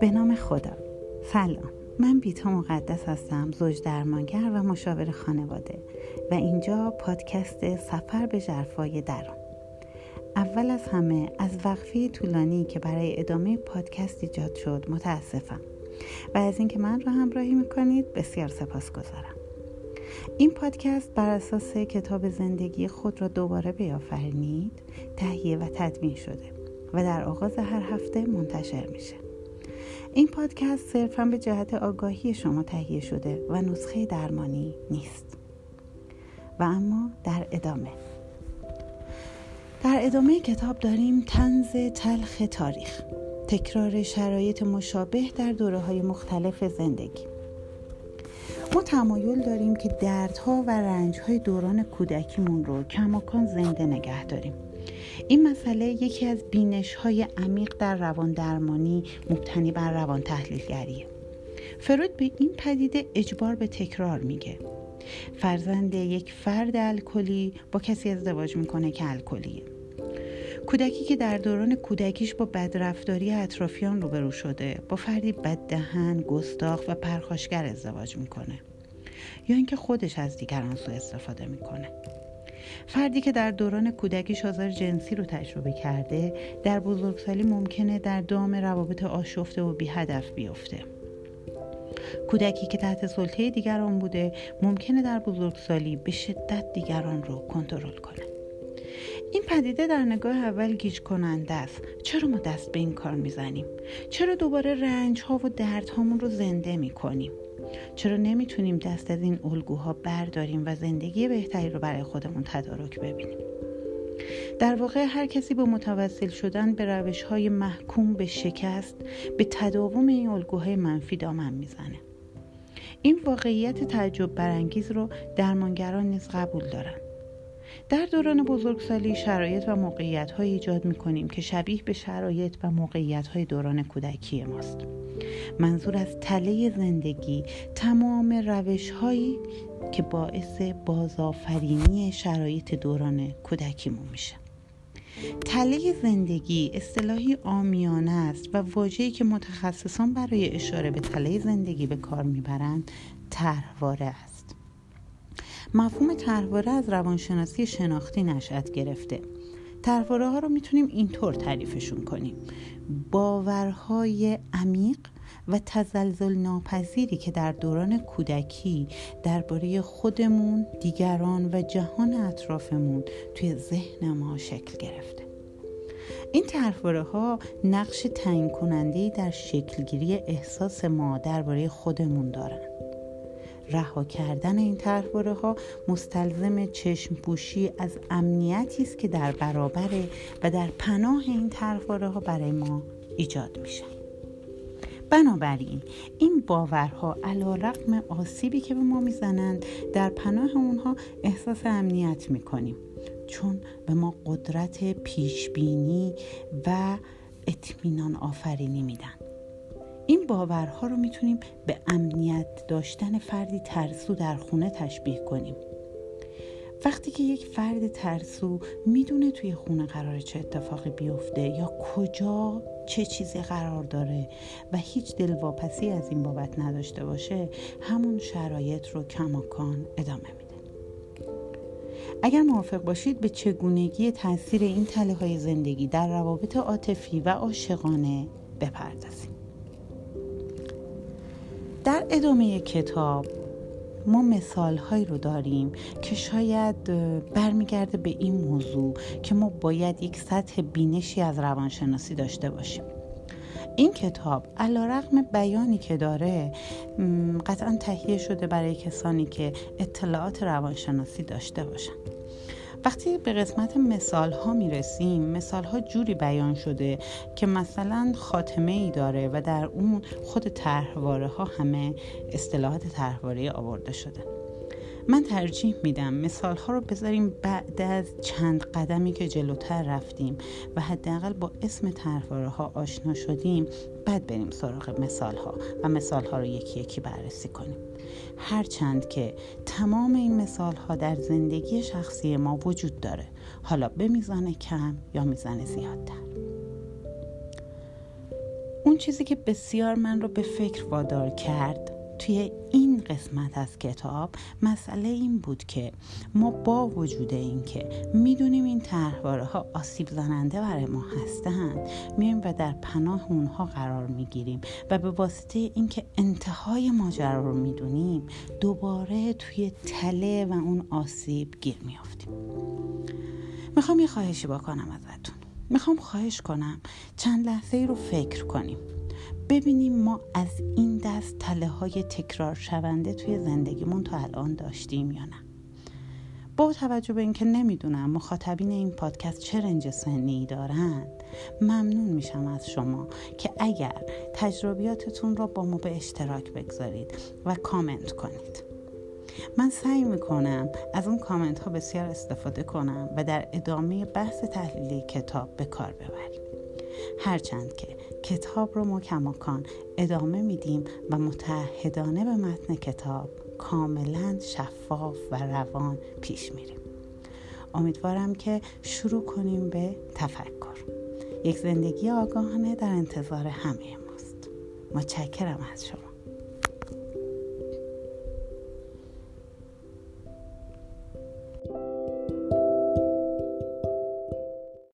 به نام خدا سلام. من بیتا مقدس هستم زوج درمانگر و مشاور خانواده و اینجا پادکست سفر به جرفای درون. اول از همه از وقفه طولانی که برای ادامه پادکست ایجاد شد متاسفم. و از اینکه من را همراهی می‌کنید بسیار سپاس گذارم این پادکست بر اساس کتاب زندگی خود را دوباره بیافرینید تهیه و تدوین شده و در آغاز هر هفته منتشر میشه. این پادکست صرفا به جهت آگاهی شما تهیه شده و نسخه درمانی نیست. و اما در ادامه. در ادامه کتاب داریم تنز تلخ تاریخ تکرار شرایط مشابه در دوره های مختلف زندگی. ما تمایل داریم که دردها و رنجهای دوران کودکیمون رو کماکان زنده نگه داریم. این مسئله یکی از بینش های عمیق در روان درمانی مبتنی بر روان تحلیلگریه. فرود به این پدیده اجبار به تکرار میگه. فرزند یک فرد الکلی با کسی ازدواج می‌کنه که الکلیه. کودکی که در دوران کودکیش با بدرفتاری اطرافیان روبرو شده با فردی بددهن گستاخ و پرخاشگر ازدواج می‌کنه. یا اینکه خودش از دیگران سو استفاده می‌کنه. فردی که در دوران کودکیش آزار جنسی رو تجربه کرده در بزرگسالی ممکنه در دام روابط آشفته و بی هدف بیفته. کودکی که تحت سلطه دیگران بوده ممکنه در بزرگسالی به شدت دیگران رو کنترل کنه. این پدیده در نگاه اول گیج کننده است. چرا ما دست به این کار می‌زنیم؟ چرا دوباره رنج ها و درد هامون رو زنده می‌کنیم؟ چرا نمی‌تونیم دست از این الگوها برداریم و زندگی بهتری رو برای خودمون تدارک ببینیم؟ در واقع هر کسی با متوسل شدن به روش های محکوم به شکست به تداوم این الگوهای منفی دامن می‌زنه. این واقعیت تعجب برانگیز رو درمانگران نیز قبول دارند در دوران بزرگسالی شرایط و موقعیت های ایجاد می کنیم که شبیه به شرایط و موقعیت های دوران کودکی ماست. منظور از تله زندگی تمام روش هایی که باعث بازآفرینی شرایط دوران کودکیمون میشه. تله زندگی اصطلاحی آمیانه است و واجهی که متخصصان برای اشاره به تله زندگی به کار می‌برند طرحواره است. مفهوم طرحواره از روانشناسی شناختی نشأت گرفته طرحواره ها رو می‌تونیم اینطور تعریفشون کنیم باورهای عمیق و تزلزل ناپذیری که در دوران کودکی درباره خودمون، دیگران و جهان اطرافمون توی ذهن ما شکل گرفته. این طرحواره ها نقش تعیین کننده در شکلگیری احساس ما درباره خودمون دارند. رها کردن این طرحواره ها مستلزم چشم پوشی از امنیتی است که در برابر و در پناه این طرحواره ها برای ما ایجاد میشه. بنابراین این باورها علا رقم آسیبی که به ما می‌زنند در پناه اونها احساس امنیت می‌کنیم. چون به ما قدرت پیشبینی و اطمینان آفرینی میدن. این باورها رو می‌تونیم به امنیت داشتن فردی ترسو در خونه تشبیه کنیم. وقتی که یک فرد ترسو می‌دونه توی خونه قرار چه اتفاقی بیفته یا کجا چه چیزی قرار داره و هیچ دلواپسی از این بابت نداشته باشه همون شرایط رو کماکان ادامه میده. اگر موافق باشید به چگونگی تاثیر این تله های زندگی در روابط عاطفی و عاشقانه بپردازیم. در ادامه کتاب ما مثال هایی رو داریم که شاید برمیگرده به این موضوع که ما باید یک سطح بینشی از روانشناسی داشته باشیم. این کتاب علا رقم بیانی که داره قطعا تهیه شده برای کسانی که اطلاعات روانشناسی داشته باشن. وقتی به قسمت مثال ها می رسیم مثال ها جوری بیان شده که مثلا خاتمه ای داره و در اون خود طرحواره ها همه اصطلاحات طرحواره آورده شده. من ترجیح میدم مثال ها رو بذاریم بعد از چند قدمی که جلوتر رفتیم و حداقل با اسم طرحواره ها آشنا شدیم بعد بریم سراغ مثال ها و مثال ها رو یکی یکی بررسی کنیم. هرچند که تمام این مثال ها در زندگی شخصی ما وجود داره. حالا به میزان کم یا میزان زیادتر. اون چیزی که بسیار من رو به فکر وادار کرد توی این قسمت از کتاب مسئله این بود که ما با وجود اینکه می‌دونیم این طرحواره ها آسیب زننده برای ما هستند میایم و در پناه اونها قرار می‌گیریم و به واسطه اینکه انتهای ماجرا رو می‌دونیم دوباره توی تله و اون آسیب گیر میافتیم. می‌خوام یه خواهشی بکنم ازتون. می‌خوام خواهش کنم چند لحظه ای رو فکر کنیم. ببینیم ما از این دست تله های تکرار شونده توی زندگیمون تا الان داشتیم یا نه. با توجه به اینکه نمی‌دونم مخاطبین این پادکست چه رنج سنی دارند ممنون میشم از شما که اگر تجربیاتتون رو با ما به اشتراک بگذارید و کامنت کنید. من سعی می‌کنم از اون کامنت ها بسیار استفاده کنم و در ادامه بحث تحلیلی کتاب به کار ببریم. هرچند که کتاب رو ما کماکان ادامه میدیم و متحدانه به متن کتاب کاملا شفاف و روان پیش میریم. امیدوارم که شروع کنیم به تفکر. یک زندگی آگاهانه در انتظار همه ماست. متشکرم از شما.